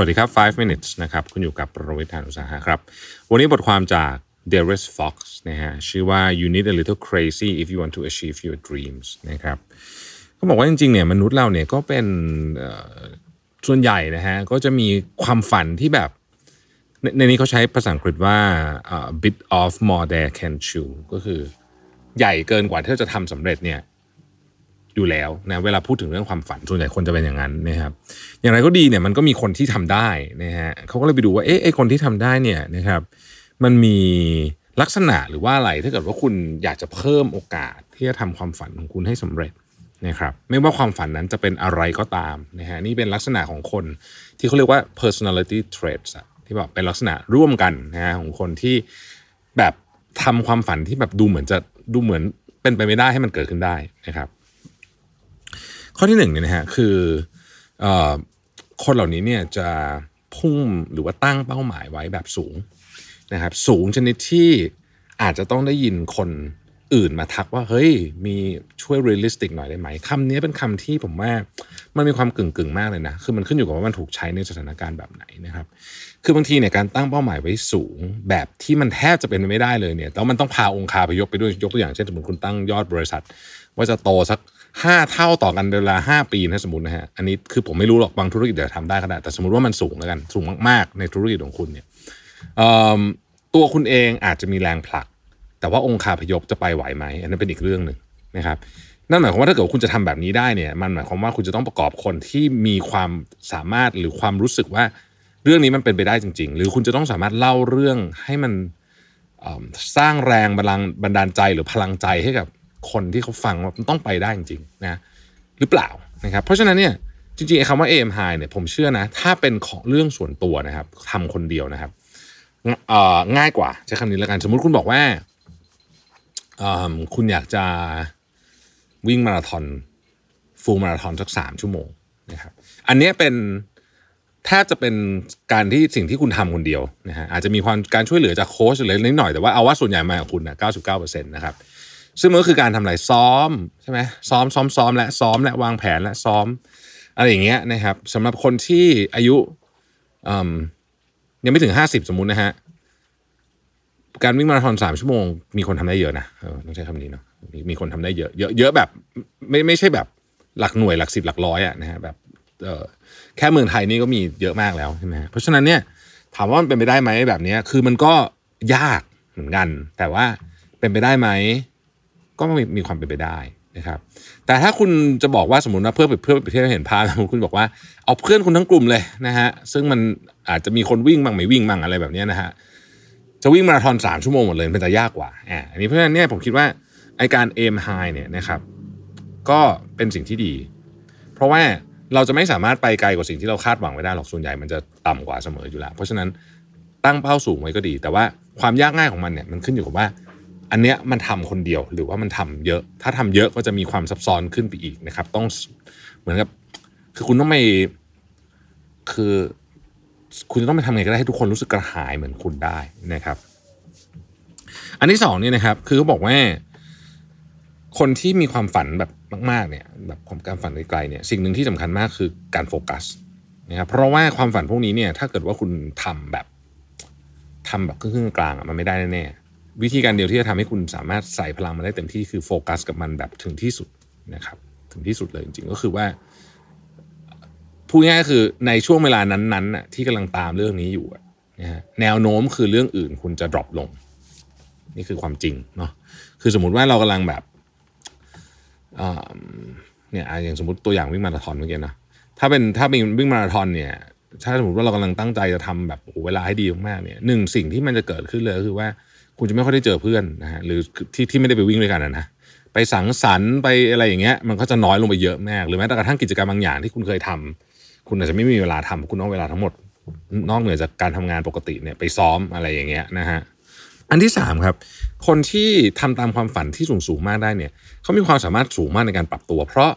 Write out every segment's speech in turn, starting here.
วัสดีครับ 5 minutes นะครับ คุณอยู่กับประวิทยานุตสาหะครับ วันนี้บทความจาก Darius Fox นะฮะ ชื่อว่า you need a little crazy if you want to achieve your dreams นะครับเขาบอกว่าจริงๆ เนี่ย มนุษย์เราเนี่ยก็เป็นส่วนใหญ่นะฮะ ก็จะมีความฝันที่แบบ ในในนี้เขาใช้ภาษาอังกฤษว่า bit of more than can chew ก็คือใหญ่เกินกว่าที่จะทำสำเร็จเนี่ย อยู่แล้วนะเวลาพูดถึงเรื่องความฝันส่วนใหญ่คนจะเป็นอย่างนั้นนะครับ อย่างไรก็ดีเนี่ยมันก็มีคนที่ทำได้นะฮะเขาก็เลยไปดูว่าเอ๊ะไอคนที่ทำได้เนี่ยนะครับมันมีลักษณะหรือว่าอะไรถ้าเกิดว่าคุณอยากจะเพิ่มโอกาสที่จะทำความฝันของคุณให้สำเร็จนะครับไม่ว่าความฝันนั้นจะเป็นอะไรก็ตามนะฮะนี่เป็นลักษณะของคนที่เขาเรียกว่า personality traits ที่แบบเป็นลักษณะร่วมกันนะฮะของคนที่แบบทำความฝันที่แบบดูเหมือนจะดูเหมือนเป็นไปไม่ได้ให้มันเกิดขึ้นได้นะครับ ข้อที่หนึ่งเนี่ยนะฮะคืออคนเหล่านี้เนี่ยจะพุ่งหรือว่าตั้งเป้าหมายไว้แบบสูงนะครับสูงชนิดที่อาจจะต้องได้ยินคนอื่นมาทักว่าเฮ้ยมีช่วย realistic หน่อยได้ไหมคำนี้เป็นคำที่ผมว่ามันมีความกึ่งกึ่งๆมากเลยนะ คือมันขึ้นอยู่กับว่ามันถูกใช้ในสถานการณ์แบบไหนนะครับ คือบางทีเนี่ยการตั้งเป้าหมายไว้สูง แบบที่มันแทบจะเป็นไปไม่ได้เลยเนี่ยแล้วมันต้องพาองค์คาพยพไปด้วยยกตัวอย่างเช่นสมมติคุณตั้งยอดบริษัท ว่าจะโตสัก ห้าเท่าต่อกันเวลาห้าปีนะสมมตินะฮะอันนี้คือผมไม่รู้หรอกบางธุรกิจเดี๋ยวทำได้ก็ได้แต่สมมติว่ามันสูงแล้วกันสูงมากๆ ในธุรกิจของคุณเนี่ยตัวคุณเองอาจจะมีแรงผลัก แต่ว่าองค์คาพยพจะไปไหวไหมอันนั้นเป็นอีกเรื่องหนึ่งนะครับนั่นหมายความว่าถ้าเกิดคุณจะทำแบบนี้ได้เนี่ยมันหมายความว่าคุณจะต้องประกอบคนที่มีความสามารถหรือความรู้สึกว่าเรื่องนี้มันเป็นไปได้จริง ๆ หรือคุณจะต้องสามารถเล่าเรื่องให้มันสร้างแรงบันดาลบันดาลใจหรือพลังใจให้กับ คนที่เขาฟังว่ามันต้องไปได้จริงๆนะหรือเปล่านะครับ เพราะฉะนั้นเนี่ยจริงๆไอ้คำว่า aim high เนี่ยผมเชื่อนะ ถ้าเป็นของเรื่องส่วนตัวนะครับทำคนเดียวนะครับง่ายกว่าใช้คำนี้แล้วกัน สมมุติคุณบอกว่าคุณอยากจะวิ่งมาราธอนฟูลมาราธอนสักสามชั่วโมงนะครับอันนี้เป็นแทบจะเป็นการที่สิ่งที่คุณทำคนเดียวนะฮะอาจจะมีความการช่วยเหลือจากโค้ชอะไรนิดหน่อยแต่ว่าเอาว่าส่วนใหญ่มาจากคุณนะ99%นะครับ ซึ่งมันก็คือการทำอะไรซ้อมใช่ไหมซ้อมซ้อมซ้อมและซ้อมและวางแผนและซ้อมอะไรอย่างเงี้ยนะครับสำหรับคนที่อายุยังไม่ถึง50สมมุตินะฮะการวิ่งมาราธอนสามชั่วโมงมีคนทำได้เยอะนะเออต้องใช้คำนี้เนาะมีมีคนทำได้เยอะเยอะเยอะแบบไม่ไม่ใช่แบบหลักหน่วยหลักสิบหลักร้อยอะนะฮะแบบเออแค่เมืองไทยนี่ก็มีเยอะมากแล้วใช่ไหมเพราะฉะนั้นเนี่ยถามว่ามันเป็นไปได้ไหมแบบเนี้ยคือมันก็ยากเหมือนกัน แต่ว่าเป็นไปได้ไหม ก็มีมีความเป็นไปได้นะครับ แต่ถ้าคุณจะบอกว่าสมมติว่าเพื่อเพื่อเพื่อเห็นภาพคุณบอกว่าเอาเพื่อนคุณทั้งกลุ่มเลยนะฮะซึ่งมันอาจจะมีคนวิ่งบ้างไม่วิ่งบ้างอะไรแบบนี้นะฮะจะวิ่งมาราธอนสามชั่วโมงหมดเลยมันจะยากกว่าอ่าอันนี้เพราะฉะนั้นเนี่ยผมคิดว่าไอการ aim high เนี่ยนะครับก็เป็นสิ่งที่ดี เพราะว่าเราจะไม่สามารถไปไกลกว่าสิ่งที่เราคาดหวังไว้ได้หรอกส่วนใหญ่มันจะต่ำกว่าเสมออยู่แล้ว เพราะฉะนั้นตั้งเป้าสูงไว้ก็ดี แต่ว่าความยากง่ายของมันเนี่ยมันขึ้นอยู่กับว่า อันเนี้ยมันทำคนเดียวหรือว่ามันทำเยอะ ถ้าทำเยอะก็จะมีความซับซ้อนขึ้นไปอีกนะครับ ต้องเหมือนกับ คือคุณต้องไม่คือ คุณจะต้องไปทำไงก็ได้ให้ทุกคนรู้สึกกระหายเหมือนคุณได้นะครับ อันที่สองเนี่ยนะครับ คือเขาบอกว่า คนที่มีความฝันแบบมาก ๆ เนี่ย แบบความการฝันไกลๆเนี่ย สิ่งหนึ่งที่สำคัญมากคือการโฟกัสนะครับ เพราะว่าความฝันพวกนี้เนี่ย ถ้าเกิดว่าคุณทำแบบทำแบบครึ่งๆกลางมันไม่ได้แน่ๆ วิธีการเดียวที่จะทำให้คุณสามารถใส่พลังมาได้เต็มที่คือโฟกัสกับมันแบบถึงที่สุดนะครับ ถึงที่สุดเลยจริงๆก็คือว่าพูดง่ายๆคือในช่วงเวลานั้นๆน่ะที่กำลังตามเรื่องนี้อยู่นะฮะแนวโน้มคือเรื่องอื่นคุณจะดรอปลง นี่คือความจริงเนาะคือสมมุติว่าเรากำลังแบบเนี่ยอย่างสมมติตัวอย่างวิ่งมาราธอนเมื่อกี้นะถ้าเป็นถ้าเป็นวิ่งมาราธอนเนี่ยถ้าสมมติว่าเรากำลังตั้งใจจะทำแบบโอ้เวลาให้ดีมากๆเนี่ยหนึ่งสิ่งที่มันจะเกิดขึ้นเลยก็คือว่า คุณจะไม่ค่อยได้เจอเพื่อนนะฮะหรือที่ที่ไม่ได้ไปวิ่งด้วยกันนะไปสังสรรค์ไปอะไรอย่างเงี้ยมันก็จะน้อยลงไปเยอะมากหรือแม้แต่กระทั่งกิจกรรมบางอย่างที่คุณเคยทำคุณอาจจะไม่มีเวลาทำคุณต้องเวลาทั้งหมด นอกเหนือจากการทำงานปกติเนี่ยไปซ้อมอะไรอย่างเงี้ยนะฮะอันที่สามครับคนที่ทำตามความฝันที่สูงสูงมากได้เนี่ยเขามีความสามารถสูงมากในการปรับตัว เพราะ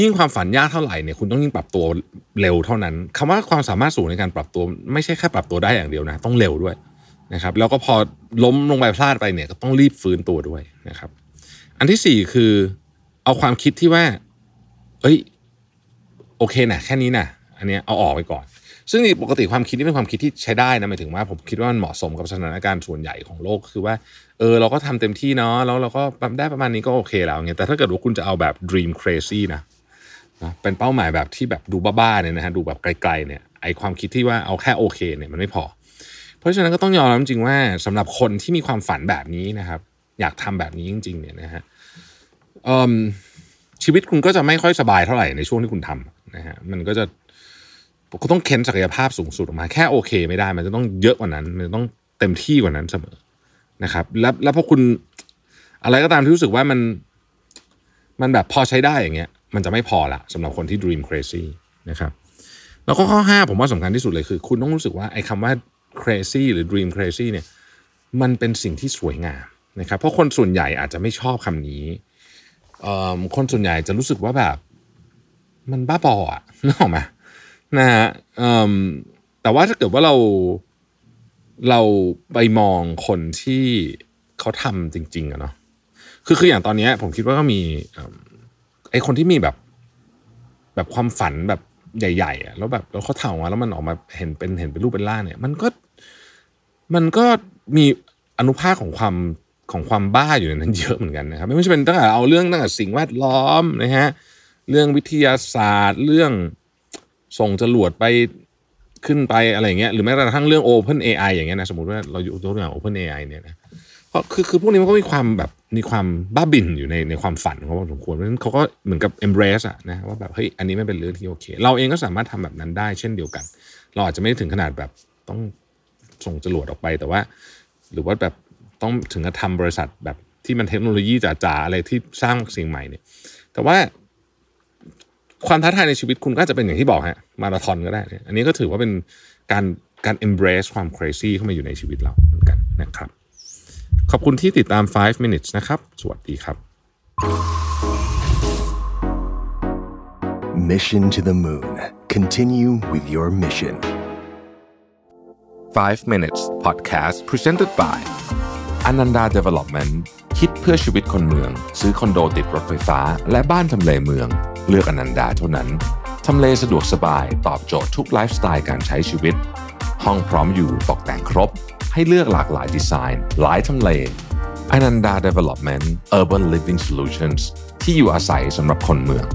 ยิ่งความฝันยากเท่าไหร่เนี่ยคุณต้องยิ่งปรับตัวเร็วเท่านั้นคำว่าความสามารถสูงในการปรับตัว ไม่ใช่แค่ปรับตัวได้อย่างเดียวนะ ต้องเร็วด้วย นะครับแล้วก็พอล้มลงไปพลาดไปเนี่ยก็ต้องรีบฟื้นตัวด้วยนะครับ อันที่สี่คือเอาความคิดที่ว่า เอ้ย โอเคนะแค่นี้นะอันเนี้ยเอาออกไปก่อน ซึ่งปกติความคิดนี่เป็นความคิดที่ใช้ได้นะหมายถึงว่าผมคิดว่ามันเหมาะสมกับสถานการณ์ส่วนใหญ่ของโลกคือว่า เออเราก็ทำเต็มที่เนาะแล้วเราก็ได้ประมาณนี้ก็โอเคแล้วเงี้ยแต่ถ้าเกิดว่าคุณจะเอาแบบ dream crazy นะนะเป็นเป้าหมายแบบที่แบบดูบ้าๆเนี่ยนะฮะดูแบบไกลๆเนี่ยไอความคิดที่ว่าเอาแค่โอเคเนี่ยมันไม่พอ เพราะฉะนั้นก็ต้องยอมรับจริงว่าสำหรับคนที่มีความฝันแบบนี้นะครับ อยากทำแบบนี้จริง ๆ เนี่ยนะฮะชีวิตคุณก็จะไม่ค่อยสบายเท่าไหร่ในช่วงที่คุณทำนะฮะมันก็จะก็ต้องเค้นศักยภาพสูงสุดออกมา แค่โอเคไม่ได้ มันจะต้องเยอะกว่านั้น มันต้องเต็มที่กว่านั้นเสมอนะครับ แล้วแล้วพอคุณอะไรก็ตามที่รู้สึกว่ามันมันแบบพอใช้ได้อย่างเงี้ย มันจะไม่พอละสำหรับคนที่ dream crazy นะครับ แล้วก็ข้อห้าผมว่าสำคัญที่สุดเลยคือ คุณต้องรู้สึกว่าไอ้คำว่า crazy หรือ dream crazy เนี่ยมันเป็นสิ่งที่สวยงามนะครับเพราะคนส่วนใหญ่อาจจะไม่ชอบคำนี้คนส่วนใหญ่จะรู้สึกว่าแบบ มันบ้าบออะนึกออกไหมนะฮะแต่ว่าถ้าเกิดว่าเราเราไปมองคนที่เขาทำจริง ๆอะเนาะคือคืออย่างตอนนี้ผมคิดว่าก็มีไอคนที่มีแบบ แบบความฝันแบบ ใหญ่ๆอะแล้วแบบแล้วเขาถ่ามาแล้วมันออกมาเห็นเป็นเห็นเป็นรูปเป็นร่างเนี่ย มันก็มันก็มีอนุภาคของความของความบ้าอยู่ในนั้นเยอะเหมือนกันนะครับ ไม่ใช่เป็นตั้งแต่เอาเรื่องตั้งแต่สิ่งแวดล้อมนะฮะเรื่องวิทยาศาสตร์ เรื่องส่งจรวดไปขึ้นไปอะไรเงี้ยหรือแม้กระทั่งเรื่อง Open AI อย่างเงี้ยนะสมมติว่าเราอยู่ตัวอย่าง Open AI เนี่ยนะ เพราะคือคือพวกนี้มันก็มีความแบบมีความบ้าบินอยู่ในในความฝันของเขาพอสมควรเพราะฉะนั้นเขาก็เหมือนกับ embrace อะนะว่าแบบเฮ้ยอันนี้ไม่เป็นเรื่องที่โอเค เราเองก็สามารถทำแบบนั้นได้ เช่นเดียวกัน เราอาจจะไม่ถึงขนาดแบบต้องส่งจรวดออกไปแต่ว่า หรือว่าแบบต้องถึงกับทำบริษัทแบบที่มันเทคโนโลยีจ๋าๆอะไรที่สร้างสิ่งใหม่เนี่ย แต่ว่าความท้าทายในชีวิตคุณก็จะเป็นอย่างที่บอกฮะมาราธอนก็ได้เนี่ยอันนี้ก็ถือว่าเป็นการการ embrace ความ crazy เข้ามาอยู่ในชีวิตเราเหมือนกันนะครับ ขอบคุณที่ติดตาม 5 minutes นะครับ สวัสดีครับ Mission to the Moon. Continue with your mission. 5 minutes podcast presented by Ananda Development คิดเพื่อชีวิตคนเมือง ซื้อคอนโดติดรถไฟฟ้า และบ้านทำเลเมือง เลือกอนันดาเท่านั้น ทำเลสะดวกสบาย ตอบโจทย์ทุกไลฟ์สไตล์การใช้ชีวิต ห้องพร้อมอยู่ตกแต่งครบ ให้เลือกหลากหลายดีไซน์ หลายทำเลอนันดา Development Urban Living Solutions ที่อยู่อาศัยสำหรับคนเมือง